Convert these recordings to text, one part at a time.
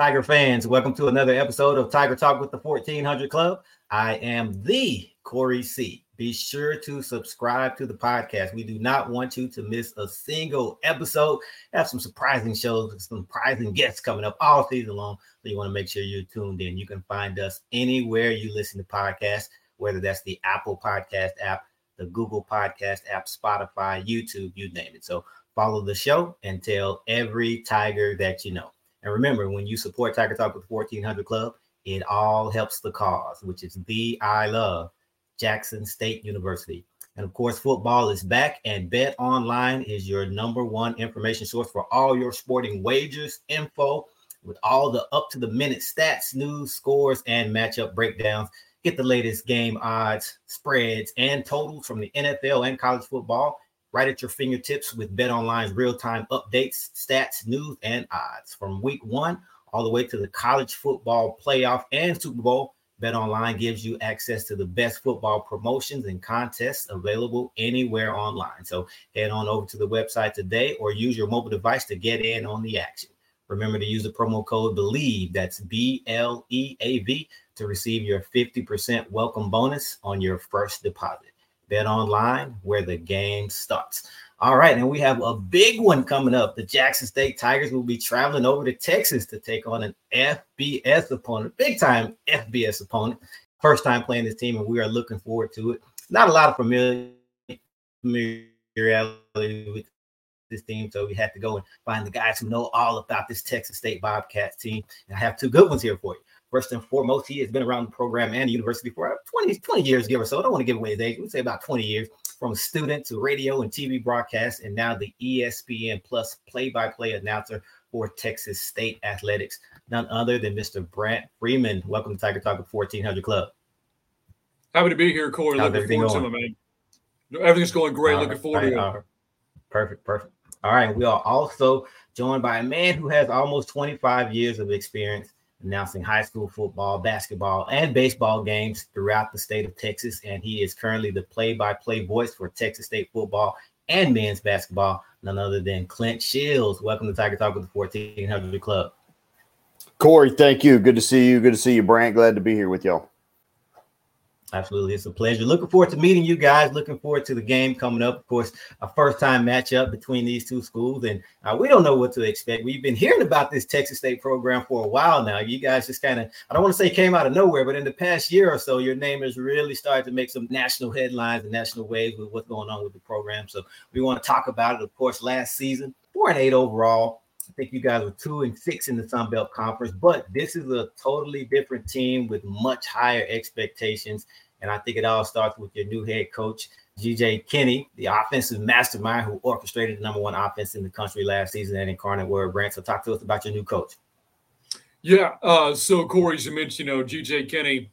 Tiger fans, welcome to another episode of Tiger Talk with the 1400 Klub. I am the Corey C. Be sure to subscribe to the podcast. We do not want you to miss a single episode. Have some surprising shows, some surprising guests coming up all season long. So you want to make sure you're tuned in. You can find us anywhere you listen to podcasts, whether that's the Apple Podcast app, the Google Podcast app, Spotify, YouTube, you name it. So follow the show and tell every Tiger that you know. And remember, when you support Tiger Talk with 1400 Klub, it all helps the cause, which is the I love Jackson State University. And of course, football is back, and Bet Online is your number one information source for all your sporting wagers, info, with all the up to the minute stats, news, scores, and matchup breakdowns. Get the latest game odds, spreads, and totals from the NFL and college football right at your fingertips with Bet Online's real-time updates, stats, news, and odds from week one all the way to the college football playoff and Super Bowl. Bet Online gives you access to the best football promotions and contests available anywhere online. So head on over to the website today or use your mobile device to get in on the action. Remember to use the promo code BLEAV, that's B L E A V, to receive your 50% welcome bonus on your first deposit. Bet online where the game starts. All right, and we have a big one coming up. The Jackson State Tigers will be traveling over to Texas to take on an FBS opponent, big time FBS opponent. First time playing this team, and we are looking forward to it. Not a lot of familiarity with this team, so we had to go and find the guys who know all about this Texas State Bobcats team. And I have two good ones here for you. First and foremost, he has been around the program and the university for 20, 20 years, give or so. I don't want to give away his age. We say about 20 years from student to radio and TV broadcast, and now the ESPN Plus play-by-play announcer for Texas State Athletics. None other than Mr. Brant Freeman. Welcome to Tiger Talk 1400 Klub. Happy to be here, Corey. How's looking forward going? to it, man. Everything's going great. All looking right, forward to it. Perfect, perfect. All right. We are also joined by a man who has almost 25 years of experience announcing high school football, basketball, and baseball games throughout the state of Texas. And he is currently the play by play voice for Texas State football and men's basketball, none other than Clint Shields. Welcome to Tiger Talk with the 1400 Klub. Corey, thank you. Good to see you. Good to see you, Brant. Glad to be here with y'all. Absolutely. It's a pleasure. Looking forward to meeting you guys. Looking forward to the game coming up. Of course, a first time matchup between these two schools. And uh, we don't know what to expect. We've been hearing about this Texas State program for a while now. You guys just kind of, I don't want to say came out of nowhere, but in the past year or so, your name has really started to make some national headlines and national waves with what's going on with the program. So we want to talk about it. Of course, last season, four and eight overall. I think you guys were two and six in the Sun Belt Conference, but this is a totally different team with much higher expectations. And I think it all starts with your new head coach, GJ Kinne, the offensive mastermind who orchestrated the number one offense in the country last season at Incarnate Word Brant. So talk to us about your new coach. Yeah. Uh, so Corey, you mentioned, you know, GJ Kinne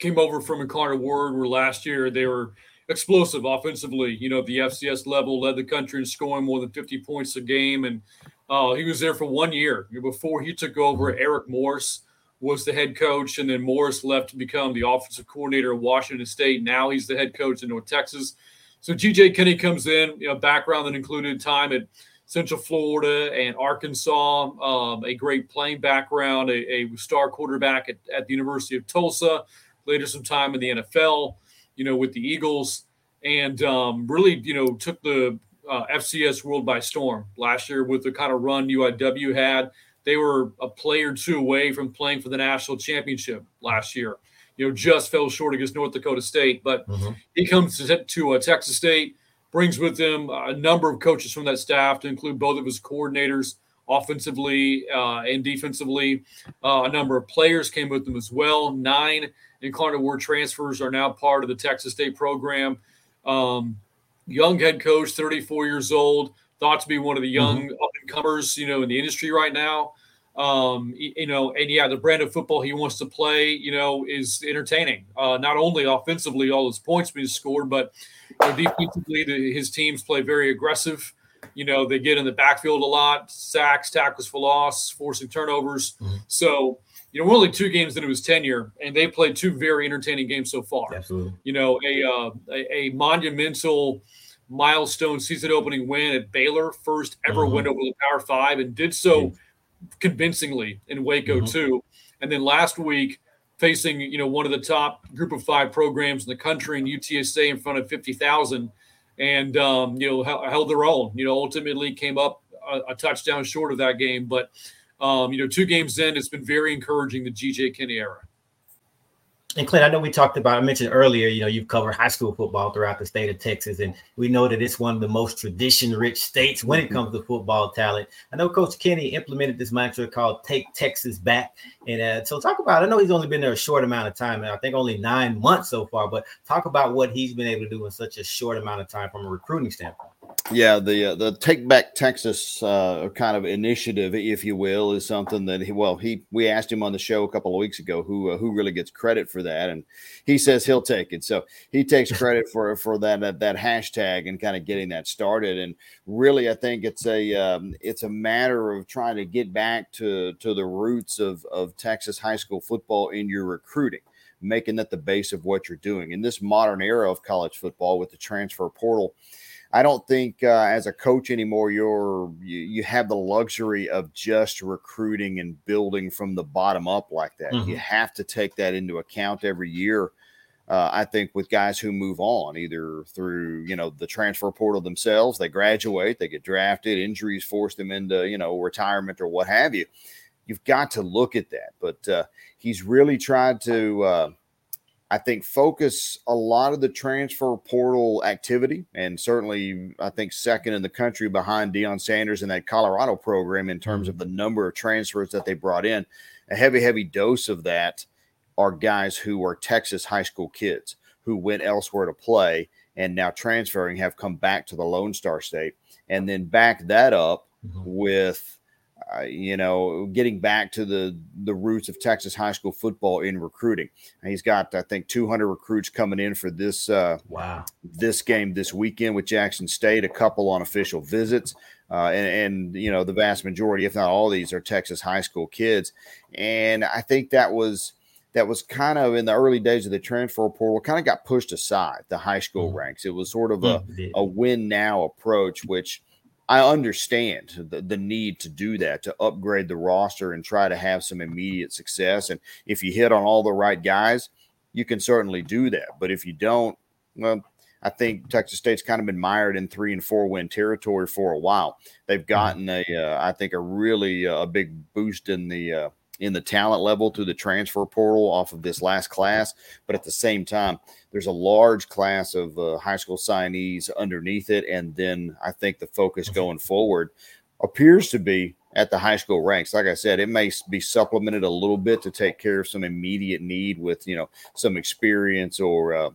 came over from Incarnate Word where last year they were explosive offensively, you know, the FCS level, led the country in scoring more than 50 points a game. And uh, he was there for one year before he took over. Eric Morris was the head coach, and then Morris left to become the offensive coordinator at Washington State. Now he's the head coach in North Texas. So GJ Kinne comes in, you know, background that included time at Central Florida and Arkansas, um, a great playing background, a, a star quarterback at, at, the University of Tulsa, later some time in the NFL, you know, with the Eagles, and um, really, you know, took the uh, FCS world by storm last year with the kind of run UIW had they were a play or two away from playing for the national championship last year. You know, just fell short against North Dakota State. But mm-hmm. he comes to, to uh, Texas State, brings with him a number of coaches from that staff to include both of his coordinators offensively uh, and defensively. Uh, a number of players came with them as well. Nine Incarnate Word transfers are now part of the Texas State program. Um, young head coach, 34 years old, thought to be one of the young mm-hmm. up and comers, you know, in the industry right now. Um, you know, and yeah, the brand of football he wants to play, you know, is entertaining. Uh, not only offensively, all his points being scored, but you know, defensively, the, his teams play very aggressive. You know, they get in the backfield a lot, sacks, tackles for loss, forcing turnovers. Mm-hmm. So, you know, we're only two games into his tenure, and they played two very entertaining games so far. Absolutely. You know, a uh, a, a monumental milestone season opening win at Baylor, first ever mm-hmm. win over the Power Five, and did so convincingly in Waco mm-hmm. too. And then last week, facing you know one of the top group of five programs in the country in UTSA in front of fifty thousand, and um, you know held their own. You know, ultimately came up a, a touchdown short of that game, but um, you know, two games in, it's been very encouraging the GJ Kinne era. And Clint, I know we talked about, I mentioned earlier, you know, you've covered high school football throughout the state of Texas, and we know that it's one of the most tradition rich states when it mm-hmm. comes to football talent. I know Coach Kinne implemented this mantra called Take Texas Back. And uh, so talk about, I know he's only been there a short amount of time, and I think only nine months so far, but talk about what he's been able to do in such a short amount of time from a recruiting standpoint. Yeah, the uh, the Take Back Texas uh, kind of initiative, if you will, is something that he well he we asked him on the show a couple of weeks ago who uh, who really gets credit for that, and he says he'll take it. So he takes credit for for that that, that hashtag and kind of getting that started. And really, I think it's a um, it's a matter of trying to get back to to the roots of of Texas high school football in your recruiting making that the base of what you're doing in this modern era of college football with the transfer portal I don't think uh, as a coach anymore you're you, you, have the luxury of just recruiting and building from the bottom up like that. Mm-hmm. You have to take that into account every year. Uh, I think with guys who move on either through you know the transfer portal themselves, they graduate, they get drafted, injuries force them into you know retirement or what have you. You've got to look at that, but uh, he's really tried to uh, I think focus a lot of the transfer portal activity, and certainly I think second in the country behind Deion Sanders and that Colorado program in terms of the number of transfers that they brought in. A heavy, heavy dose of that are guys who are Texas high school kids who went elsewhere to play and now transferring have come back to the Lone Star State, and then back that up mm-hmm. with uh, you know, getting back to the the roots of Texas high school football in recruiting. he's got, I think, 200 recruits coming in for this uh, wow this game this weekend with Jackson State. A couple on official visits, uh, and, and you know, the vast majority, if not all, these are Texas high school kids. And I think that was that was kind of in the early days of the transfer portal, kind of got pushed aside the high school mm-hmm. ranks. It was sort of a, mm-hmm. a win now approach, which I understand the, the need to do that, to upgrade the roster and try to have some immediate success. And if you hit on all the right guys, you can certainly do that. But if you don't, well, I think Texas State's kind of been mired in three and four win territory for a while. They've mm-hmm. gotten a, uh, I think, a really uh, a big boost in the uh, in the talent level through the transfer portal off of this last class. But at the same time, there's a large class of uh, high school signees underneath it. And then I think the focus mm-hmm. going forward appears to be at the high school ranks. Like I said, it may be supplemented a little bit to take care of some immediate need with, you know, some experience or, uh,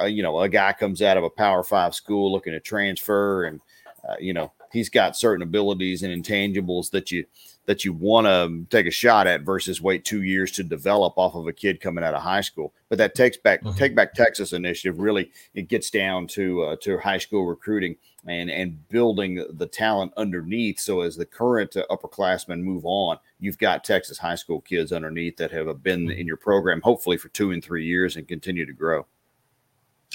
uh, you know, a guy comes out of a power five school looking to transfer and, uh, you know, he's got certain abilities and intangibles that you that you want to take a shot at versus wait two years to develop off of a kid coming out of high school. But that takes back mm-hmm. take back Texas initiative really it gets down to uh, to high school recruiting and and building the talent underneath. So as the current uh, upperclassmen move on, you've got Texas high school kids underneath that have been mm-hmm. in your program hopefully for two and three years and continue to grow.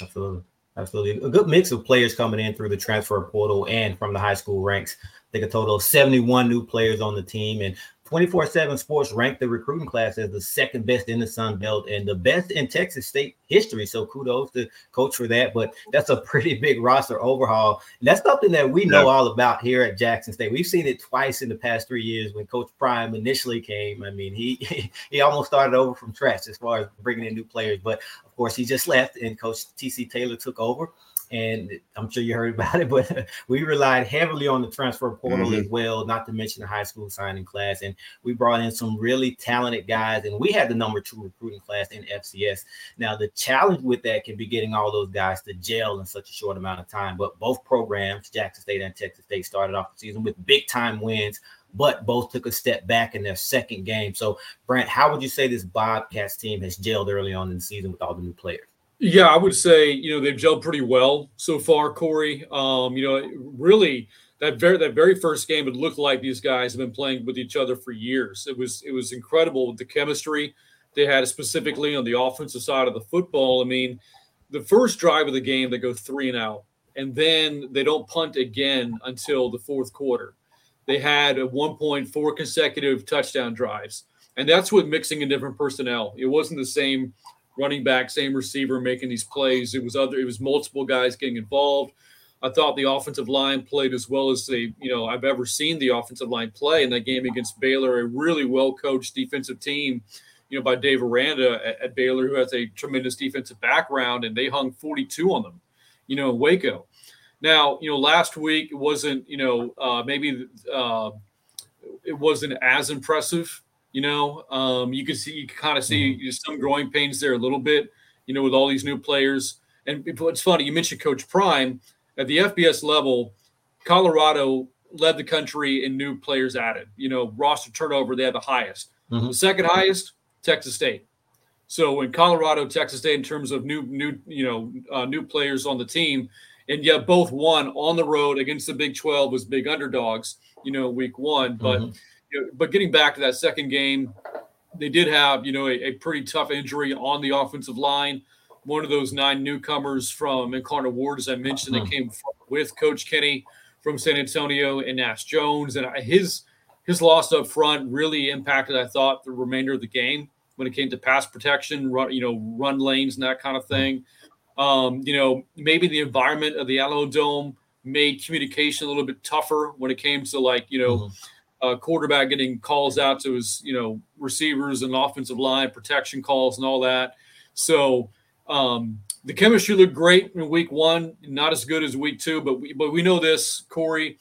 Absolutely. Absolutely. A good mix of players coming in through the transfer portal and from the high school ranks. Think a total of 71 new players on the team. And 24 7 Sports ranked the recruiting class as the second best in the Sun Belt and the best in Texas State history. So kudos to coach for that. But that's a pretty big roster overhaul. And that's something that we know yeah. all about here at Jackson State. We've seen it twice in the past three years when Coach Prime initially came. I mean, he he almost started over from scratch as far as bringing in new players. But of course, he just left and Coach TC Taylor took over and I'm sure you heard about it, but we relied heavily on the transfer portal mm-hmm. as well, not to mention the high school signing class. And we brought in some really talented guys, and we had the number two recruiting class in FCS. Now, the challenge with that can be getting all those guys to gel in such a short amount of time. But both programs, Jackson State and Texas State, started off the season with big time wins but both took a step back in their second game. So, Brant, how would you say this Bobcats team has gelled early on in the season with all the new players? Yeah, I would say you know they've gelled pretty well so far, Corey. Um, you know, really that very that very first game, it looked like these guys have been playing with each other for years. It was it was incredible the chemistry they had specifically on the offensive side of the football. I mean, the first drive of the game, they go three and out, and then they don't punt again until the fourth quarter. they had a 1.4 consecutive touchdown drives. And that's with mixing in different personnel. It wasn't the same running back, same receiver making these plays. It was other, it was multiple guys getting involved. I thought the offensive line played as well as they, you know, I've ever seen the offensive line play in that game against Baylor, a really well coached defensive team, you know, by Dave Aranda at, at, Baylor, who has a tremendous defensive background, and they hung 42 on them, you know, in Waco. Now, you know, last week it wasn't, you know, uh, maybe uh, it wasn't as impressive. You know, um, you can see, you can kind of see mm-hmm. some growing pains there a little bit, you know, with all these new players. And it's funny, you mentioned Coach Prime at the FBS level, Colorado led the country in new players added. You know, roster turnover, they had the highest. Mm-hmm. The second highest, Texas State. So in Colorado, Texas State, in terms of new, new, you know, uh, new players on the team, and yet both won on the road against the Big 12 was big underdogs, you know, week one. But, mm-hmm. You know, but getting back to that second game, they did have, you know, a, a pretty tough injury on the offensive line one of those nine newcomers from Incarnate Word, as I mentioned, that hmm. came with Coach Kinne from San Antonio and Nash Jones, and his his loss up front really impacted, I thought, the remainder of the game when it came to pass protection, run, you know, run lanes and that kind of thing. Um, you know, maybe the environment of the Alamodome made communication a little bit tougher when it came to like, you know, mm-hmm. Uh, quarterback getting calls out to his, you know, receivers and offensive line protection calls and all that. So um, the chemistry looked great in week one, not as good as week two, but we, but we know this, Corey.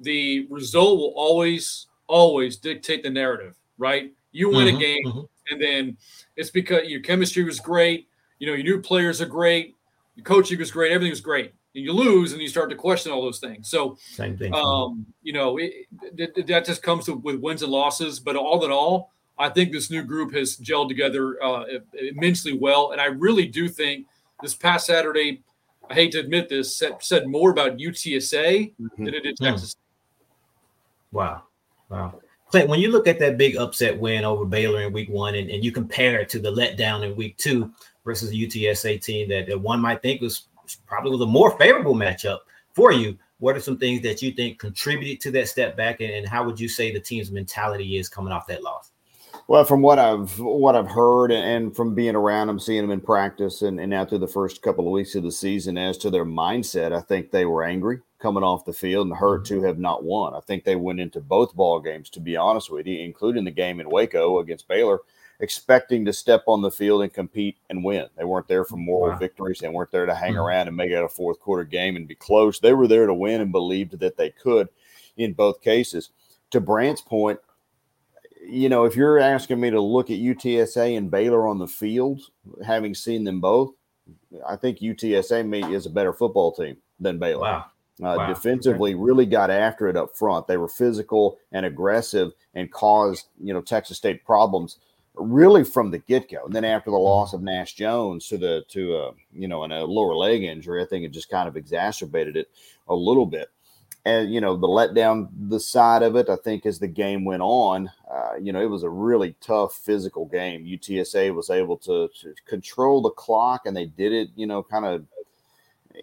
The result will always, always dictate the narrative, right? You win mm-hmm, a game, mm-hmm. and then it's because your chemistry was great. You know, your new players are great. Your coaching was great. Everything was great. And you lose, and you start to question all those things. So, same thing. Um, you know, it, it, that just comes to, with wins and losses. But all in all, I think this new group has gelled together uh, immensely well, and I really do think this past Saturday, I hate to admit this, said, said more about UTSA mm-hmm. than it did Texas. Wow, wow. Clint, when you look at that big upset win over Baylor in Week One, and, and you compare it to the letdown in Week Two versus the UTSA team that, that one might think was probably was a more favorable matchup for you. What are some things that you think contributed to that step back, and, and how would you say the team's mentality is coming off that loss? Well, from what I've what I've heard and from being around them, seeing them in practice, and, and after the first couple of weeks of the season, as to their mindset, I think they were angry coming off the field and hurt mm-hmm. to have not won. I think they went into both ball games, to be honest with you, including the game in Waco against Baylor, expecting to step on the field and compete and win. They weren't there for moral wow. victories. They weren't there to hang mm-hmm. around and make it a fourth quarter game and be close. They were there to win and believed that they could in both cases. To Brant's point, you know, if you're asking me to look at UTSA and Baylor on the field, having seen them both, I think UTSA is a better football team than Baylor. Wow. Uh, wow. Defensively, okay. really got after it up front. They were physical and aggressive and caused you know Texas State problems really from the get go. And then after the loss of Nash Jones to the to a you know and a lower leg injury, I think it just kind of exacerbated it a little bit. And you know the letdown the side of it i think as the game went on uh, you know it was a really tough physical game. Utsa was able to, to, control the clock and they did it you know kind of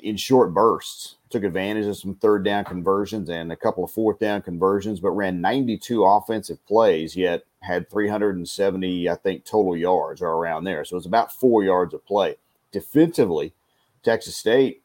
in short bursts. Took advantage of some third down conversions and a couple of fourth down conversions but ran 92 offensive plays yet had 370 i think total yards or around there so it was about four yards of play defensively texas state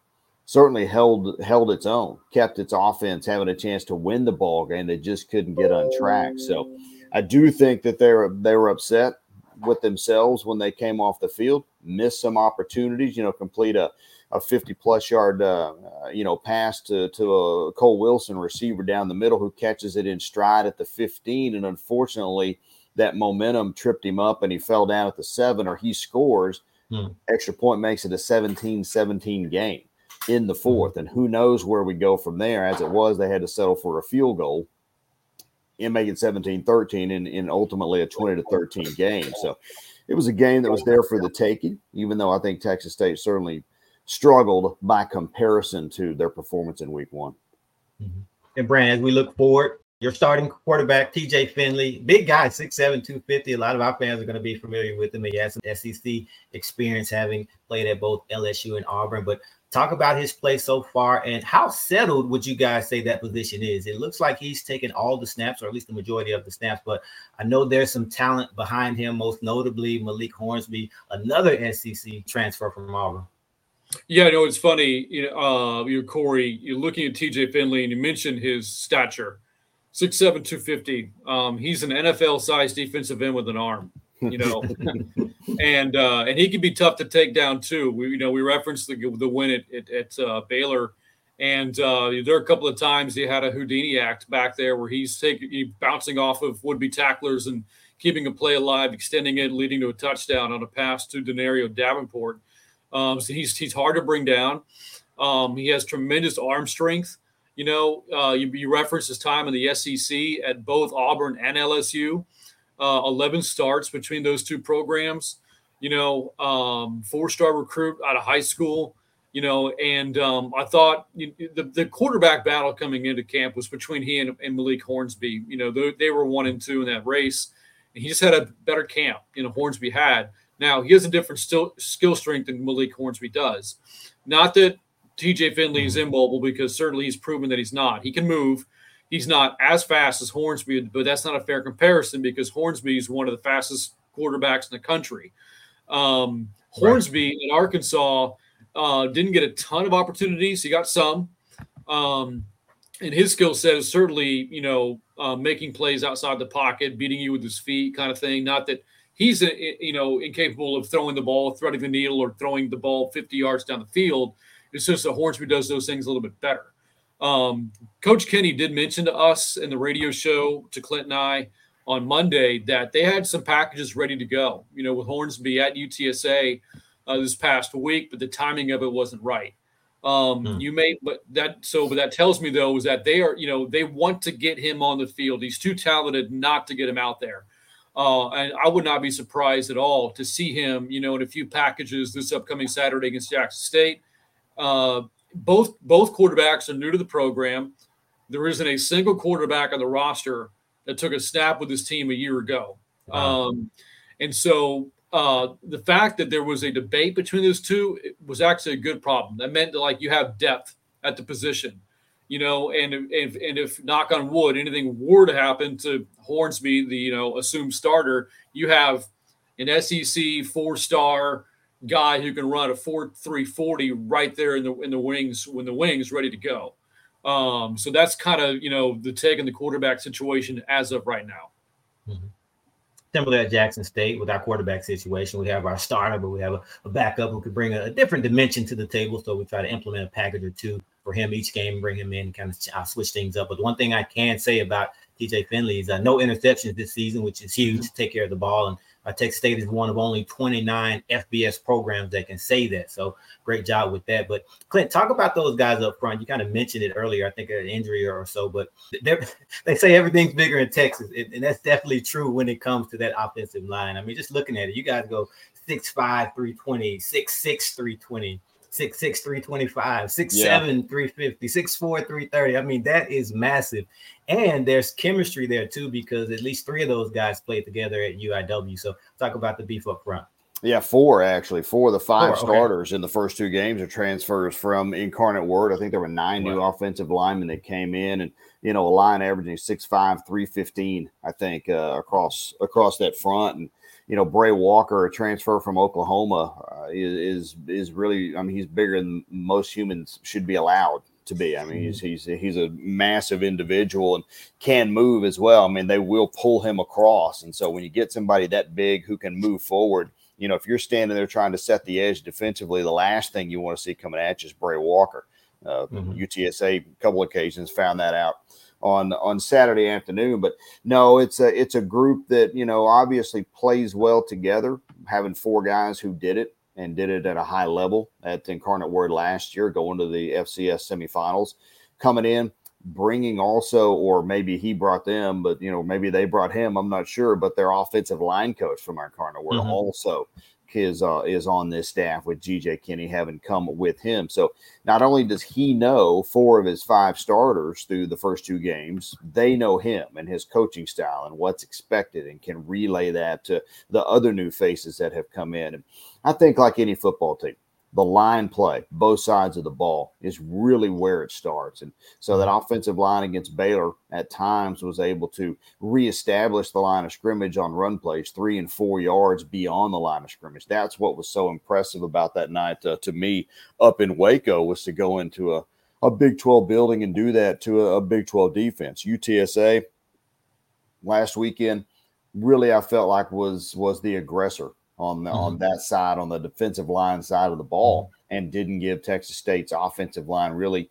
certainly held held its own, kept its offense having a chance to win the ball game. They just couldn't get on track. So I do think that they were they were upset with themselves when they came off the field, missed some opportunities. You know, complete a a 50 plus yard uh, you know pass to to a Cole Wilson receiver down the middle who catches it in stride at the 15 and unfortunately that momentum tripped him up and he fell down at the 7 or he scores hmm. extra point makes it a 17-17 game in the fourth. And who knows where we go from there. As it was, they had to settle for a field goal and make it 17 13 and, and ultimately a 20 to 13 game. So it was a game that was there for the taking, even though I think Texas State certainly struggled by comparison to their performance in week one. Mm-hmm. And Brant, as we look forward your starting quarterback, TJ Finley, big guy, 6'7, 250. A lot of our fans are going to be familiar with him. He has some SEC experience having played at both LSU and Auburn. But talk about his play so far and how settled would you guys say that position is? It looks like he's taken all the snaps, or at least the majority of the snaps, but I know there's some talent behind him, most notably Malik Hornsby, another SEC transfer from Auburn. Yeah, I know it's funny. You know, uh, you're Corey. You're looking at TJ Finley, and you mentioned his stature six seven two fifty. Um, he's an NFL sized defensive end with an arm, you know, and uh, and he can be tough to take down too. We you know we referenced the the win at at, at uh, Baylor, and uh, there are a couple of times he had a Houdini act back there where he's taking he bouncing off of would be tacklers and keeping a play alive, extending it, leading to a touchdown on a pass to Denario Davenport. Um, so he's he's hard to bring down. Um, he has tremendous arm strength. You know, uh, you, you referenced his time in the SEC at both Auburn and LSU. Uh, 11 starts between those two programs. You know, um, four-star recruit out of high school. You know, and um, I thought you, the, the quarterback battle coming into camp was between he and, and Malik Hornsby. You know, they, they, were one and two in that race. And he just had a better camp. You know, Hornsby had. Now he has a different still, skill strength than Malik Hornsby does. Not that TJ Finley is immobile because certainly he's proven that he's not. He can move. He's not as fast as Hornsby, but that's not a fair comparison because Hornsby is one of the fastest quarterbacks in the country. Um, Hornsby right. in Arkansas uh, didn't get a ton of opportunities. He got some. Um, and his skill set is certainly, you know, uh, making plays outside the pocket, beating you with his feet, kind of thing. Not that he's, you know, incapable of throwing the ball, threading the needle, or throwing the ball 50 yards down the field. It's just that Hornsby does those things a little bit better. Um, Coach Kinne did mention to us in the radio show to Clint and I on Monday that they had some packages ready to go. You know, with Hornsby at UTSA uh, this past week, but the timing of it wasn't right. Um, hmm. You may, but that so, but that tells me though is that they are, you know, they want to get him on the field. He's too talented not to get him out there. Uh, and I would not be surprised at all to see him, you know, in a few packages this upcoming Saturday against Jackson State. Uh, both both quarterbacks are new to the program. There isn't a single quarterback on the roster that took a snap with his team a year ago. Wow. Um, and so uh, the fact that there was a debate between those two was actually a good problem. That meant that like you have depth at the position, you know, and if and if knock on wood, anything were to happen to Hornsby, the you know assumed starter, you have an SEC four star guy who can run a four three forty right there in the in the wings when the wings ready to go. Um, so that's kind of you know the take in the quarterback situation as of right now. Mm-hmm. Similar at Jackson State with our quarterback situation, we have our starter, but we have a, a backup who could bring a, a, different dimension to the table. So we try to implement a package or two for him each game, bring him in, kind of uh, switch things up. But one thing I can say about TJ Finley is uh, no interceptions this season, which is huge to take care of the ball. And uh, Texas State is one of only 29 FBS programs that can say that. So great job with that. But Clint, talk about those guys up front. You kind of mentioned it earlier, I think an injury or so, but they say everything's bigger in Texas. And that's definitely true when it comes to that offensive line. I mean, just looking at it, you guys go 6'5, 320, 6'6, 320 six six three twenty five, six yeah. seven three fifty, six four three thirty. I mean, that is massive. And there's chemistry there too, because at least three of those guys played together at UIW. So talk about the beef up front. Yeah, four actually. Four of the five four, starters okay. in the first two games are transfers from Incarnate Word. I think there were nine wow. new offensive linemen that came in, and you know a line averaging six five, three fifteen, I think, uh, across across that front. And you know, Bray Walker, a transfer from Oklahoma, uh, is is really. I mean, he's bigger than most humans should be allowed to be. I mean, he's mm-hmm. he's he's a massive individual and can move as well. I mean, they will pull him across, and so when you get somebody that big who can move forward, you know, if you're standing there trying to set the edge defensively, the last thing you want to see coming at you is Bray Walker. Uh, mm-hmm. UTSA, a couple occasions, found that out on on Saturday afternoon. But no, it's a it's a group that you know obviously plays well together. Having four guys who did it and did it at a high level at the Incarnate Word last year, going to the FCS semifinals, coming in, bringing also, or maybe he brought them, but you know maybe they brought him. I'm not sure, but their offensive line coach from Incarnate Word mm-hmm. also is uh, is on this staff with GJ Kinne having come with him. So not only does he know four of his five starters through the first two games, they know him and his coaching style and what's expected, and can relay that to the other new faces that have come in. And I think, like any football team, the line play, both sides of the ball, is really where it starts. And so that offensive line against Baylor at times was able to reestablish the line of scrimmage on run plays three and four yards beyond the line of scrimmage. That's what was so impressive about that night uh, to me up in Waco was to go into a, a Big 12 building and do that to a, a Big 12 defense. UTSA last weekend really I felt like was was the aggressor on the, mm-hmm. on that side, on the defensive line side of the ball, mm-hmm. and didn't give Texas State's offensive line really.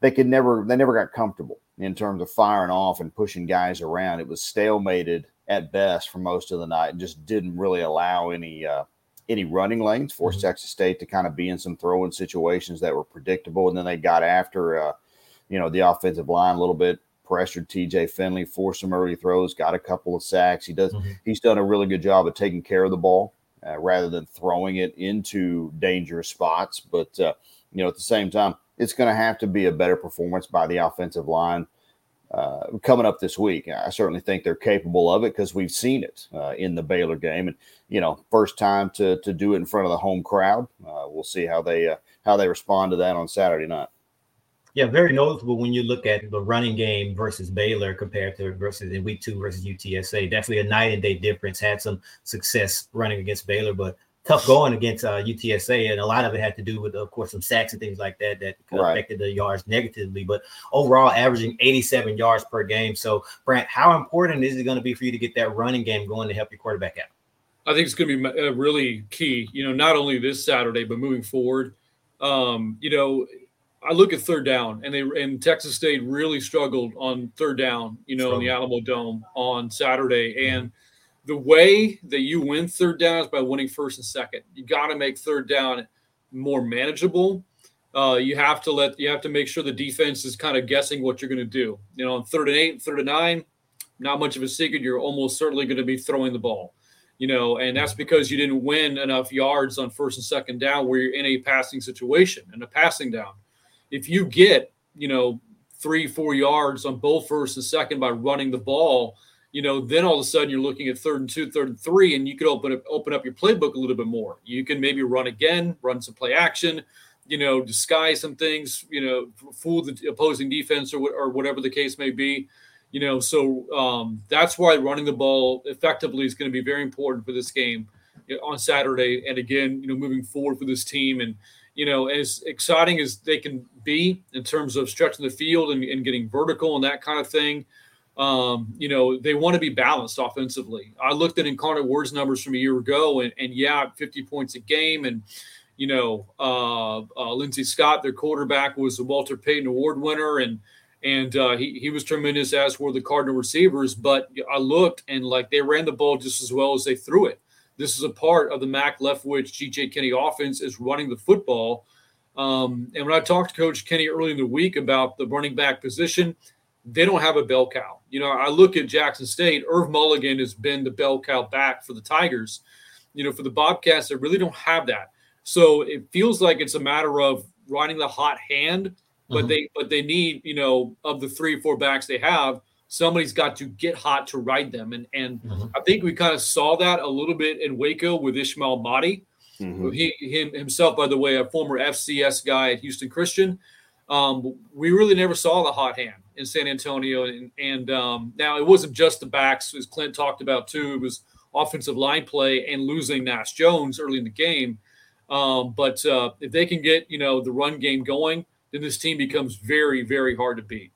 They could never. They never got comfortable in terms of firing off and pushing guys around. It was stalemated at best for most of the night, and just didn't really allow any uh, any running lanes. Forced mm-hmm. Texas State to kind of be in some throwing situations that were predictable, and then they got after, uh, you know, the offensive line a little bit pressured TJ Finley, forced some early throws, got a couple of sacks. He does mm-hmm. he's done a really good job of taking care of the ball uh, rather than throwing it into dangerous spots. But uh, you know, at the same time, it's going to have to be a better performance by the offensive line uh, coming up this week. I certainly think they're capable of it because we've seen it uh, in the Baylor game, and you know, first time to to do it in front of the home crowd. Uh, we'll see how they how they respond to that on Saturday night. Yeah, very noticeable when you look at the running game versus Baylor compared to versus in week two versus UTSA. Definitely a night and day difference. Had some success running against Baylor, but tough going against uh, UTSA, and a lot of it had to do with, of course, some sacks and things like that that right. affected the yards negatively. But overall, averaging 87 yards per game. So, Brant, how important is it going to be for you to get that running game going to help your quarterback out? I think it's going to be uh, really key. You know, not only this Saturday, but moving forward. Um, you know, I look at third down, and they and Texas State really struggled on third down. You know, in the Alamodome on Saturday, mm-hmm. and the way that you win third down is by winning first and second. You got to make third down more manageable. Uh, you have to let you have to make sure the defense is kind of guessing what you're going to do. You know, on third and eight, third and nine, not much of a secret. You're almost certainly going to be throwing the ball. You know, and that's because you didn't win enough yards on first and second down where you're in a passing situation and a passing down if you get, you know, three, four yards on both first and second by running the ball, you know, then all of a sudden you're looking at third and two, third and three, and you could open up open up your playbook a little bit more. You can maybe run again, run some play action, you know, disguise some things, you know, fool the opposing defense or or whatever the case may be. You know, so um, that's why running the ball effectively is going to be very important for this game on Saturday, and again, you know, moving forward for this team and you know, as exciting as they can be in terms of stretching the field and, and getting vertical and that kind of thing, um, you know, they want to be balanced offensively. I looked at Incarnate Word's numbers from a year ago, and, and yeah, 50 points a game. And, you know, uh, uh, Lindsey Scott, their quarterback, was the Walter Payton Award winner, and and uh, he, he was tremendous, as were the Cardinal receivers. But I looked, and like they ran the ball just as well as they threw it. This is a part of the Mack Leftwich GJ Kinne offense is running the football. Um, and when I talked to Coach Kinne early in the week about the running back position, they don't have a bell cow. You know, I look at Jackson State. Irv Mulligan has been the bell cow back for the Tigers. You know, for the Bobcats, they really don't have that. So it feels like it's a matter of riding the hot hand, but mm-hmm. they but they need you know of the three or four backs they have, somebody's got to get hot to ride them. And and mm-hmm. I think we kind of saw that a little bit in Waco with Ismail Mahdi. Mm-hmm. He him, himself, by the way, a former FCS guy at Houston Christian. Um, we really never saw the hot hand in San Antonio, and, and um, now it wasn't just the backs, as Clint talked about too. It was offensive line play and losing Nash Jones early in the game. Um, but uh, if they can get you know the run game going, then this team becomes very very hard to beat.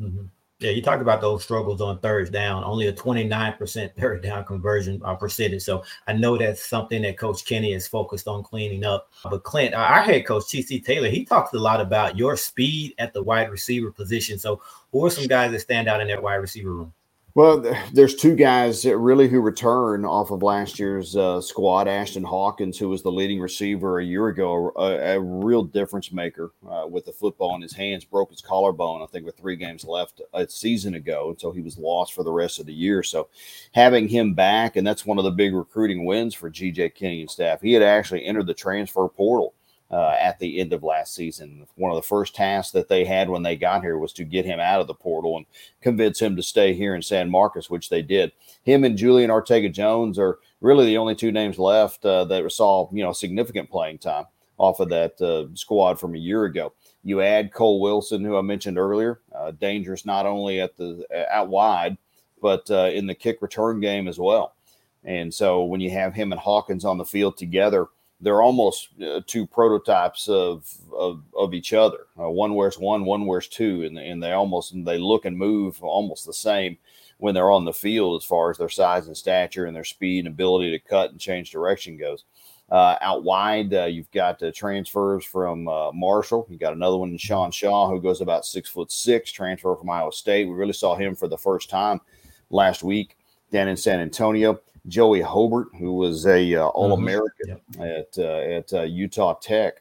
Mm-hmm. Yeah, you talk about those struggles on third down, only a 29% third down conversion uh, percentage. So I know that's something that Coach Kinne is focused on cleaning up. But Clint, our head coach, TC Taylor, he talks a lot about your speed at the wide receiver position. So who are some guys that stand out in that wide receiver room? Well, there's two guys really who return off of last year's uh, squad. Ashton Hawkins, who was the leading receiver a year ago, a, a real difference maker uh, with the football in his hands, broke his collarbone, I think, with three games left a season ago. And so he was lost for the rest of the year. So having him back, and that's one of the big recruiting wins for GJ Kinne and staff. He had actually entered the transfer portal uh, at the end of last season. One of the first tasks that they had when they got here was to get him out of the portal and convince him to stay here in San Marcos, which they did. Him and Julian Ortega Jones are really the only two names left uh, that saw you know significant playing time off of that uh, squad from a year ago. You add Cole Wilson, who I mentioned earlier, uh, dangerous not only at the uh, out wide, but uh, in the kick return game as well. And so when you have him and Hawkins on the field together, they're almost uh, two prototypes of of, of each other. Uh, one wears one, one wears two, and, and they almost and they look and move almost the same when they're on the field as far as their size and stature and their speed and ability to cut and change direction goes. Uh, out wide, uh, you've got uh, transfers from uh, Marshall. You got another one, in Sean Shaw, who goes about six foot six, transfer from Iowa State. We really saw him for the first time last week down in San Antonio. Joey Hobert, who was a uh, All American mm-hmm. yep. at uh, at uh, Utah Tech,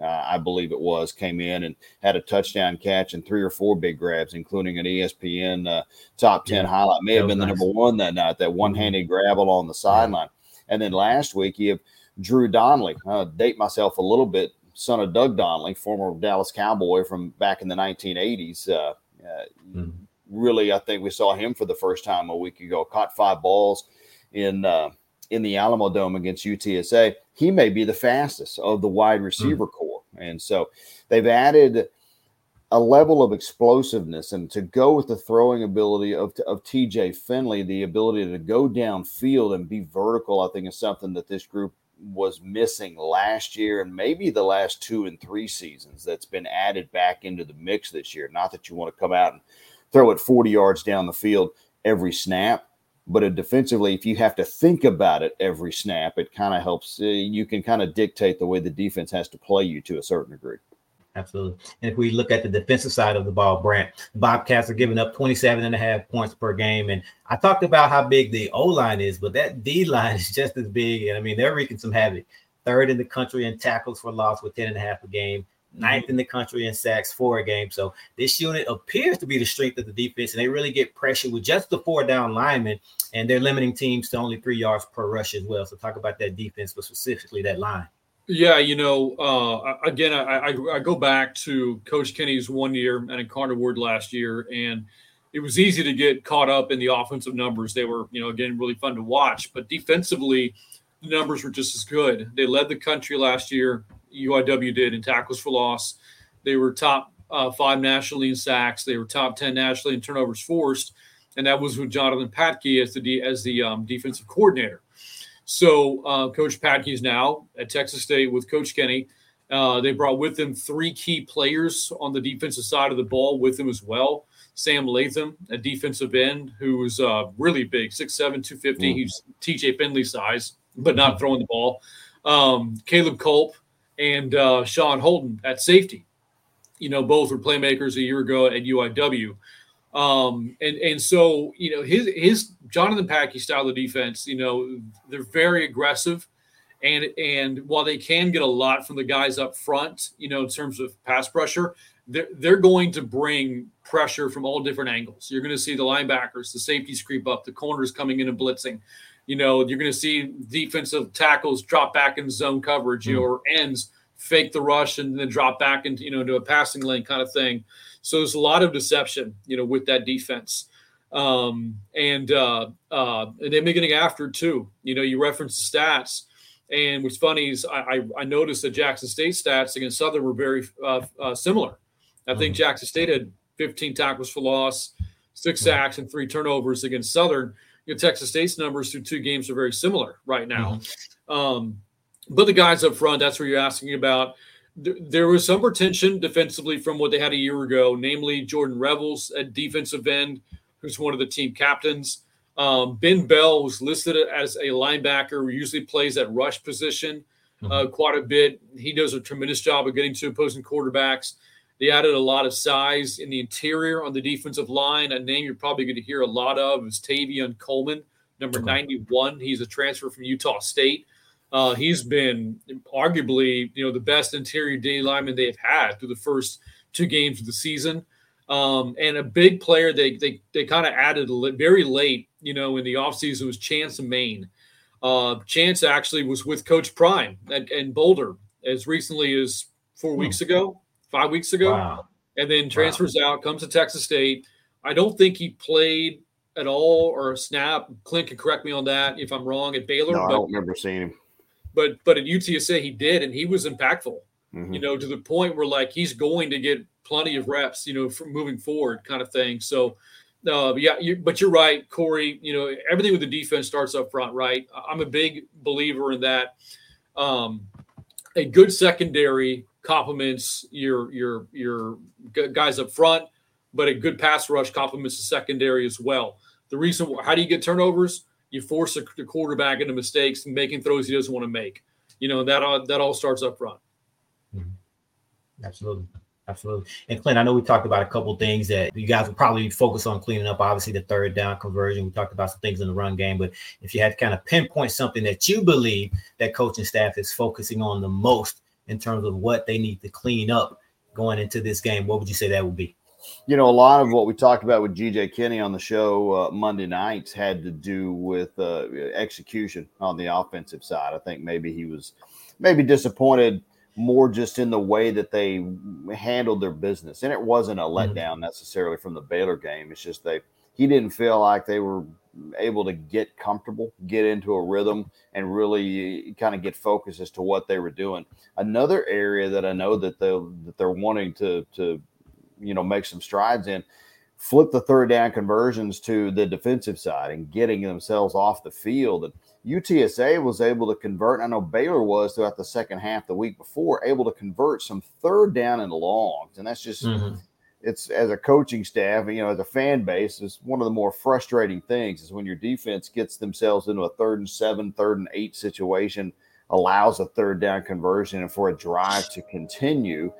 uh, I believe it was, came in and had a touchdown catch and three or four big grabs, including an ESPN uh, top ten yeah. highlight. May that have been the number one that night. That one handed mm-hmm. grab along the sideline. And then last week you have Drew Donley. Uh, date myself a little bit, son of Doug Donley, former Dallas Cowboy from back in the 1980s. Mm-hmm. Really, I think we saw him for the first time a week ago. Caught five balls in uh, in the Alamodome against UTSA, he may be the fastest of the wide hmm. receiver mm. corps. And so they've added a level of explosiveness and to go with the throwing ability of, of TJ Finley, the ability to go downfield and be vertical, I think is something that this group was missing last year and maybe the last two and three seasons that's been added back into the mix this year. Not that you want to come out and throw it 40 yards down the field every snap, but defensively, if you have to think about it every snap, it kind of helps. Uh, you can kind of dictate the way the defense has to play you to a certain degree. Absolutely. And if we look at the defensive side of the ball, Brant, Bobcats are giving up 27 and a half points per game. And I talked about how big the O line is, but that D line is just as big. And I mean, they're wreaking some havoc. Third in the country in tackles for loss with 10 and a half a game ninth in the country in sacks for a game. So this unit appears to be the strength of the defense, and they really get pressure with just the four down linemen, and they're limiting teams to only three yards per rush as well. So talk about that defense, but specifically that line. Yeah, you know, uh, again, I, I, I, go back to Coach Kinne's one year and Incarnate Word last year, and it was easy to get caught up in the offensive numbers. They were, you know, again, really fun to watch, but defensively, the numbers were just as good. They led the country last year UIW did in tackles for loss. They were top uh, five nationally in sacks. They were top ten nationally in turnovers forced, and that was with Jonathan Patke as the as the um, defensive coordinator. So uh, Coach Patke is now at Texas State with Coach Kinne. Uh, they brought with them three key players on the defensive side of the ball with them as well. Sam Latham, a defensive end who was uh, really big, 6'7", 250. Mm. He's TJ Finley size, but not throwing the ball. Um, Caleb Culp, and uh, Sean Holton at safety. You know, both were playmakers a year ago at UIW. Um, and and so you know his his Jonathan Patke style of defense, you know, they're very aggressive, and and while they can get a lot from the guys up front, you know, in terms of pass pressure, they're they're going to bring pressure from all different angles. You're going to see the linebackers, the safeties creep up, the corners coming in and blitzing. You know, you're going to see defensive tackles drop back in zone coverage, you know, or ends fake the rush and then drop back into you know into a passing lane kind of thing. So there's a lot of deception, you know, with that defense. Um, and uh, uh, and then beginning after too, you know, you reference the stats. And what's funny is I, I, I noticed that Jackson State stats against Southern were very uh, uh, similar. I think mm-hmm. Jackson State had 15 tackles for loss, six sacks, and three turnovers against Southern you know, Texas State's numbers through two games are very similar right now. Mm-hmm. Um, but the guys up front, that's what you're asking about. There was some retention defensively from what they had a year ago, namely Jordan Revels at defensive end, who's one of the team captains. Um, ben Bell was listed as a linebacker who usually plays at rush position uh, mm-hmm. quite a bit. He does a tremendous job of getting to opposing quarterbacks. They added a lot of size in the interior on the defensive line. A name you're probably going to hear a lot of is Tavian Coleman, number okay. 91. He's a transfer from Utah State. Uh, he's been arguably, you know, the best interior D lineman they've had through the first two games of the season. Um, and a big player they they, they kind of added very late, you know, in the offseason was Chance Maine. Uh, Chance actually was with Coach Prime at, in Boulder as recently as four hmm. weeks ago, five weeks ago, wow. and then transfers wow. out, comes to Texas State. I don't think he played at all or a snap. Clint can correct me on that if I'm wrong at Baylor. No, but, I don't remember seeing him. But but at UTSA he did, and he was impactful. Mm-hmm. You know, to the point where like he's going to get plenty of reps. You know, from moving forward, kind of thing. So. Uh, yeah, you, but you're right, Corey. You know, everything with the defense starts up front, right? I'm a big believer in that. Um, a good secondary complements your your your guys up front, but a good pass rush complements the secondary as well. The reason how do you get turnovers? You force the quarterback into mistakes making throws he doesn't want to make. You know that all that all starts up front. Mm-hmm. Absolutely. Absolutely. And Clint, I know we talked about a couple things that you guys will probably focus on cleaning up. Obviously, the third down conversion. We talked about some things in the run game, but if you had to kind of pinpoint something that you believe that coaching staff is focusing on the most in terms of what they need to clean up going into this game, what would you say that would be? You know, a lot of what we talked about with GJ Kinne on the show uh, Monday nights had to do with uh, execution on the offensive side. I think maybe he was maybe disappointed more just in the way that they handled their business. And it wasn't a mm-hmm. letdown necessarily from the Baylor game. It's just they he didn't feel like they were able to get comfortable, get into a rhythm, and really kind of get focused as to what they were doing. Another area that I know that they that they're wanting to to you know make some strides in flip the third down conversions to the defensive side and getting themselves off the field and UTSA was able to convert. I know Baylor was throughout the second half the week before, able to convert some third down and longs. And that's just, mm-hmm. It's as a coaching staff, you know, as a fan base, is one of the more frustrating things is when your defense gets themselves into a third and seven, third and eight situation, allows a third down conversion, and for a drive to continue,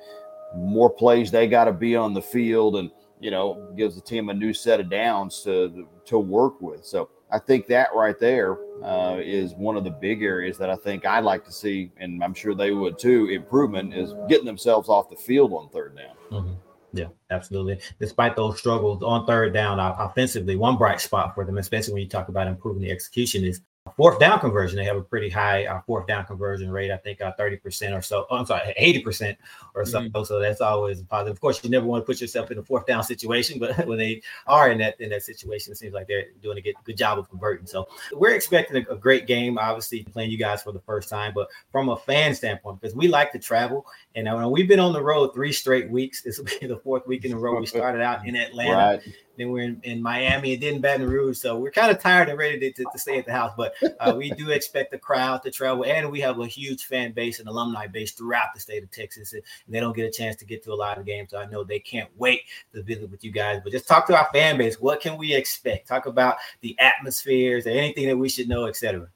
more plays they got to be on the field and, you know, gives the team a new set of downs to to work with. So I think that right there uh, is one of the big areas that I think I'd like to see, and I'm sure they would too. Improvement is getting themselves off the field on third down. Mm-hmm. Yeah, absolutely. Despite those struggles on third down, offensively, one bright spot for them, especially when you talk about improving the execution, is fourth down conversion. They have a pretty high uh, fourth down conversion rate. I think uh, 30% or so. Oh, I'm sorry, 80% or so. Mm-hmm. So that's always positive. Of course, you never want to put yourself in a fourth down situation, but when they are in that in that situation, it seems like they're doing a good, good job of converting. So we're expecting a, a great game. Obviously, playing you guys for the first time, but from a fan standpoint, because we like to travel, and uh, we've been on the road three straight weeks. This will be the fourth week in a row. We started out in Atlanta. Right then we're in, in, Miami and then Baton Rouge. So we're kind of tired and ready to, to, to stay at the house. But uh, we do expect the crowd to travel, and we have a huge fan base and alumni base throughout the state of Texas. And they don't get a chance to get to a lot of games. So I know they can't wait to visit with you guys. But just talk to our fan base. What can we expect? Talk about the atmospheres, anything that we should know, etc.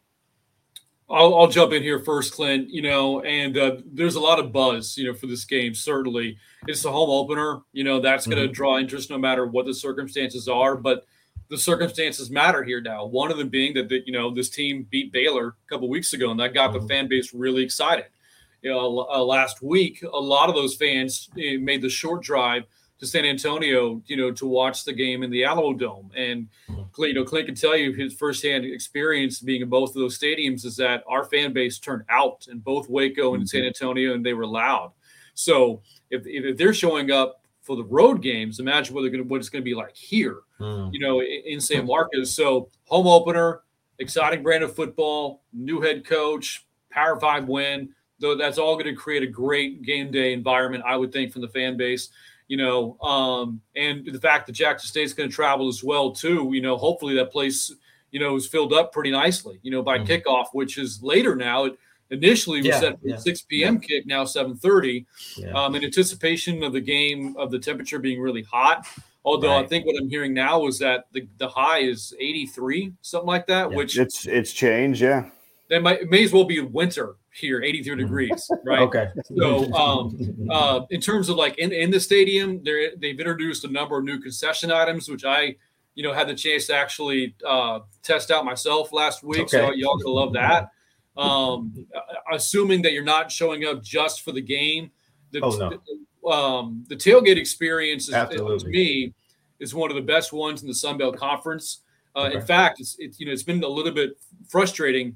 I'll, I'll, jump in here first, Clint. You know, and uh, there's a lot of buzz, you know, for this game. Certainly, it's a home opener. You know, that's going to mm-hmm. draw interest no matter what the circumstances are. But the circumstances matter here now. One of them being that, that you know this team beat Baylor a couple weeks ago, and that got mm-hmm. the fan base really excited. You know, uh, last week, a lot of those fans eh, made the short drive to San Antonio, you know, to watch the game in the Alamodome. And mm-hmm. you know, Clint can tell you his firsthand experience being in both of those stadiums is that our fan base turned out in both Waco and San mm-hmm. Antonio, and they were loud. So if, if they're showing up for the road games, imagine what they're going to, what it's going to be like here, mm. you know, in San Marcos. So home opener, exciting brand of football, new head coach, Power Five win. Though that's all going to create a great game day environment, I would think, from the fan base you know, um, and the fact that Jackson State's going to travel as well too. You know, hopefully that place, you know, is filled up pretty nicely. You know, by mm-hmm. kickoff, which is later now. It initially was yeah, set yeah. 6 p.m. Yeah. kick, now 7:30. Um, in anticipation of the game of the temperature being really hot. Although right. I think what I'm hearing now is that the, the high is 83, something like that. Which it's it's changed, yeah. They might it may as well be winter here, 83 degrees, right? okay. So, um, uh, in terms of like in, in the stadium, they they've introduced a number of new concession items, which I, you know, had the chance to actually uh, test out myself last week. Okay. So y'all gonna love that. Um, assuming that you're not showing up just for the game, the, oh, no. the, um, the tailgate experience is, to me is one of the best ones in the Sun Belt Conference. Uh, okay. In fact, it's, it's you know it's been a little bit frustrating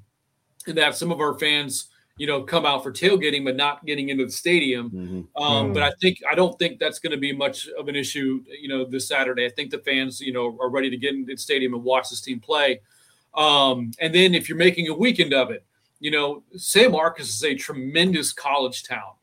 in that some of our fans you know come out for tailgating but not getting into the stadium. Mm-hmm. Um, mm. But I think I don't think that's going to be much of an issue you know this Saturday. I think the fans you know are ready to get into the stadium and watch this team play. Um, and then if you're making a weekend of it, you know San Marcos is a tremendous college town.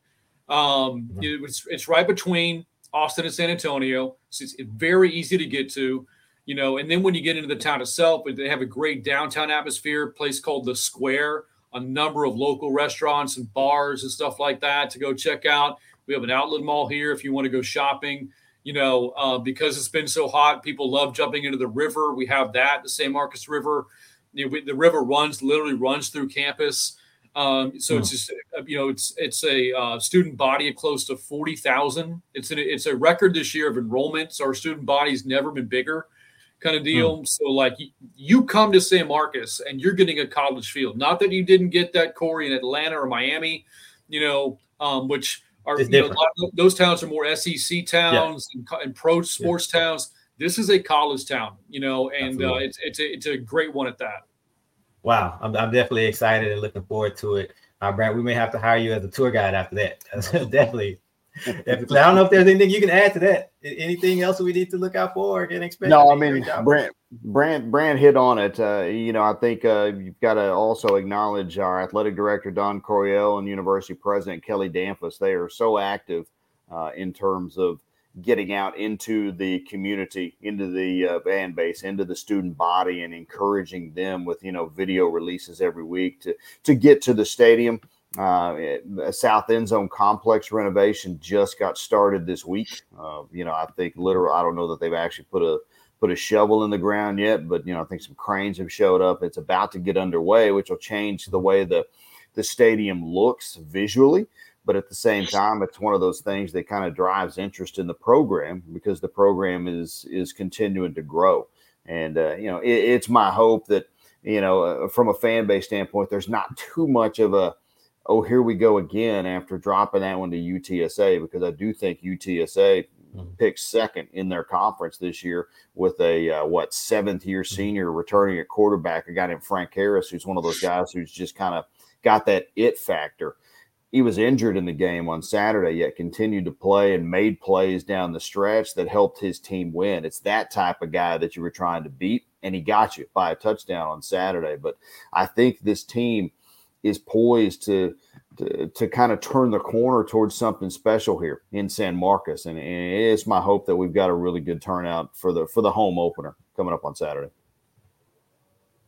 Um, mm-hmm. it's, it's right between Austin and San Antonio. So it's very easy to get to, you know. And then when you get into the town itself, they have a great downtown atmosphere, place called the Square, a number of local restaurants and bars and stuff like that to go check out. We have an outlet mall here if you want to go shopping. You know, uh, because it's been so hot, people love jumping into the river. We have that, the San Marcos River. You know, we, the river runs literally runs through campus. Um, so it's hmm. just uh, you know it's it's a uh, student body of close to forty thousand. It's an, it's a record this year of enrollments. Our student body's never been bigger, kind of deal. Hmm. So like you come to San Marcos and you're getting a college field. Not that you didn't get that Corey in Atlanta or Miami, you know, um, which are you know, those towns are more SEC towns yeah. and, and, pro sports yeah. towns. This is a college town, you know, and uh, it's it's a, it's a great one at that. Wow, I'm, I'm definitely excited and looking forward to it. Uh, Brad, we may have to hire you as a tour guide after that. definitely. Definitely. I don't know if there's anything you can add to that. Anything else we need to look out for or can expect? No, I mean, Brant, Brant, Brant hit on it. Uh, you know, I think uh, you've got to also acknowledge our athletic director Don Coryell and University President Kelly Damphousse. They are so active uh, in terms of getting out into the community, into the uh, fan base, into the student body, and encouraging them with you know video releases every week to to get to the stadium. Uh, a South End Zone complex renovation just got started this week. Uh, you know, I think literal. I don't know that they've actually put a put a shovel in the ground yet, but you know, I think some cranes have showed up. It's about to get underway, which will change the way the the stadium looks visually but at the same time it's one of those things that kind of drives interest in the program because the program is is continuing to grow and uh, you know it, it's my hope that you know uh, from a fan base standpoint there's not too much of a oh here we go again after dropping that one to UTSA because I do think UTSA mm-hmm. picks second in their conference this year with a uh, what seventh year mm-hmm. senior returning at quarterback a guy named Frank Harris who's one of those guys who's just kind of got that it factor he was injured in the game on Saturday, yet continued to play and made plays down the stretch that helped his team win. It's that type of guy that you were trying to beat, and he got you by a touchdown on Saturday. But I think this team is poised to to, to kind of turn the corner towards something special here in San Marcos, and, and it's my hope that we've got a really good turnout for the for the home opener coming up on Saturday.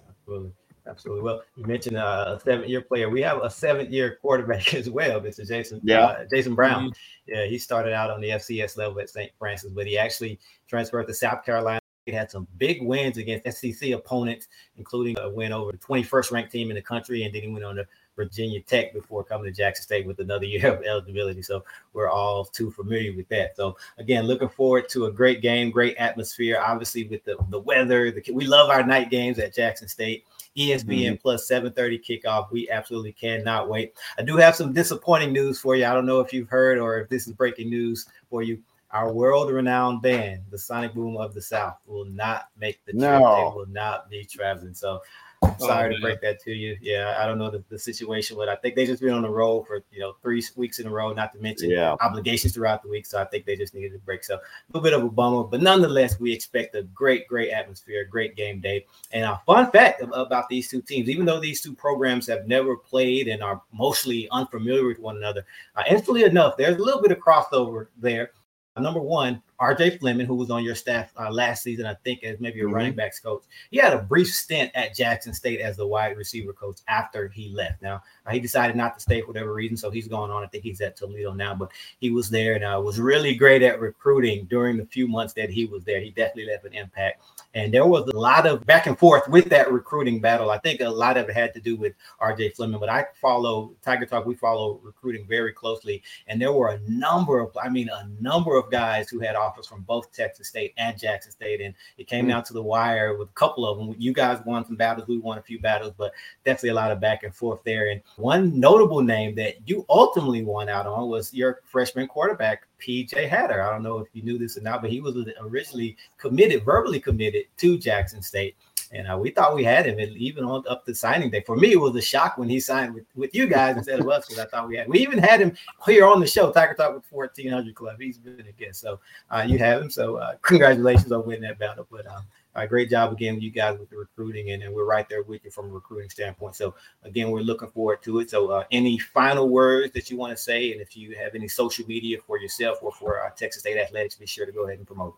Absolutely. Absolutely. Well, you mentioned uh, a seven-year player. We have a seven-year quarterback as well, Mr. Jason. Yeah, uh, Jason Brown. Mm-hmm. Yeah, he started out on the FCS level at St. Francis, but he actually transferred to South Carolina. He had some big wins against SEC opponents, including a win over the 21st ranked team in the country, and then he went on to Virginia Tech before coming to Jackson State with another year of eligibility. So we're all too familiar with that. So again, looking forward to a great game, great atmosphere. Obviously, with the the weather, the, we love our night games at Jackson State. ESPN mm-hmm. plus 7:30 kickoff. We absolutely cannot wait. I do have some disappointing news for you. I don't know if you've heard or if this is breaking news for you. Our world-renowned band, the Sonic Boom of the South, will not make the trip. No. They will not be traveling. So Oh, Sorry oh, to break that to you. Yeah, I don't know the, the situation, but I think they just been on the road for you know three weeks in a row, not to mention yeah. obligations throughout the week. So I think they just needed a break. So a little bit of a bummer, but nonetheless, we expect a great, great atmosphere, great game day. And a fun fact about these two teams, even though these two programs have never played and are mostly unfamiliar with one another, uh, instantly enough, there's a little bit of crossover there Number one, RJ Fleming, who was on your staff uh, last season, I think, as maybe a mm-hmm. running backs coach. He had a brief stint at Jackson State as the wide receiver coach after he left. Now, uh, he decided not to stay for whatever reason, so he's going on. I think he's at Toledo now, but he was there and uh, was really great at recruiting during the few months that he was there. He definitely left an impact. And there was a lot of back and forth with that recruiting battle. I think a lot of it had to do with RJ Fleming, but I follow Tiger Talk, we follow recruiting very closely. And there were a number of, I mean, a number of guys who had offers from both Texas State and Jackson State. And it came mm-hmm. down to the wire with a couple of them. You guys won some battles, we won a few battles, but definitely a lot of back and forth there. And one notable name that you ultimately won out on was your freshman quarterback, PJ Hatter. I don't know if you knew this or not, but he was originally committed, verbally committed to Jackson State. And uh, we thought we had him, even up to signing day. For me, it was a shock when he signed with, with you guys instead of us, because I thought we had. We even had him here on the show, Tiger Talk with 1400 Klub. He's been a guest, so uh, you have him. So uh, congratulations on winning that battle. But um, uh, great job again you guys with the recruiting, and, and, we're right there with you from a recruiting standpoint. So again, we're looking forward to it. So uh, any final words that you want to say, and if you have any social media for yourself or for uh, Texas State Athletics, be sure to go ahead and promote.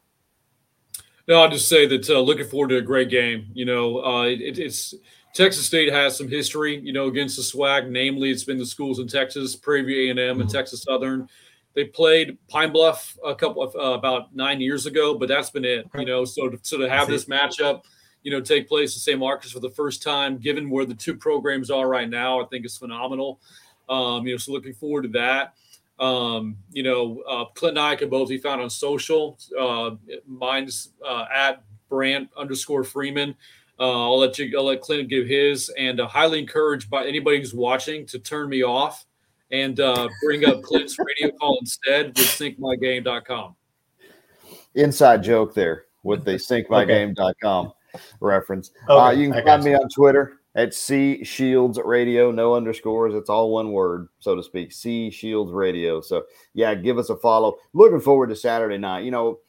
No, I'll just say that uh, looking forward to a great game. You know, uh, it, it's Texas State has some history, you know, against the SWAC. Namely, it's been the schools in Texas, Prairie View A&M, mm-hmm. and Texas Southern. They played Pine Bluff a couple of uh, about nine years ago, but that's been it. You know, so to, so to have this matchup, you know, take place in San Marcos for the first time, given where the two programs are right now, I think is phenomenal. Um, you know, so looking forward to that. Um, you know, uh, Clint and I can both be found on social. Uh, mine's uh, at Brant underscore Freeman. Uh, I'll let you. I'll let Clint give his, and uh, highly encouraged by anybody who's watching to turn me off and uh, bring up Clint's radio call instead with syncmygame.com. Inside joke there with the syncmygame.com reference. Okay, uh, you can find me on Twitter at C Shields Radio, no underscores. It's all one word, so to speak. C Shields Radio. So yeah, give us a follow. Looking forward to Saturday night. You know,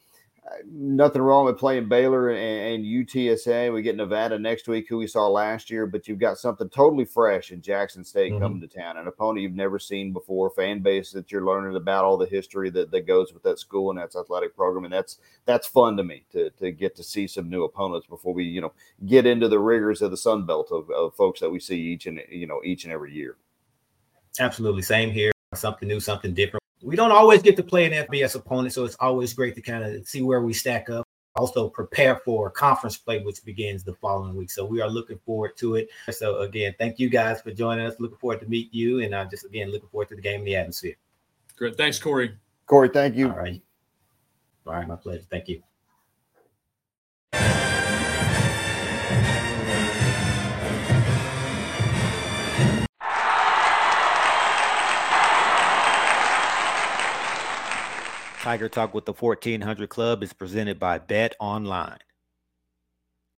nothing wrong with playing Baylor and, and, UTSA. We get Nevada next week, who we saw last year, but you've got something totally fresh in Jackson State mm-hmm. coming to town, an opponent you've never seen before, fan base that you're learning about all the history that, that goes with that school and that's athletic program, and that's that's fun to me to to get to see some new opponents before we you know get into the rigors of the Sun Belt of, of folks that we see each and you know each and every year. Absolutely, same here. Something new, something different we don't always get to play an FBS opponent, so it's always great to kind of see where we stack up. Also, prepare for conference play, which begins the following week. So we are looking forward to it. So again, thank you guys for joining us. Looking forward to meet you, and I'm just again looking forward to the game in the atmosphere. Great, thanks, Corey. Corey, thank you. All right, all right, my pleasure. Thank you. Tiger Talk with the 1400 Klub is presented by Bet Online.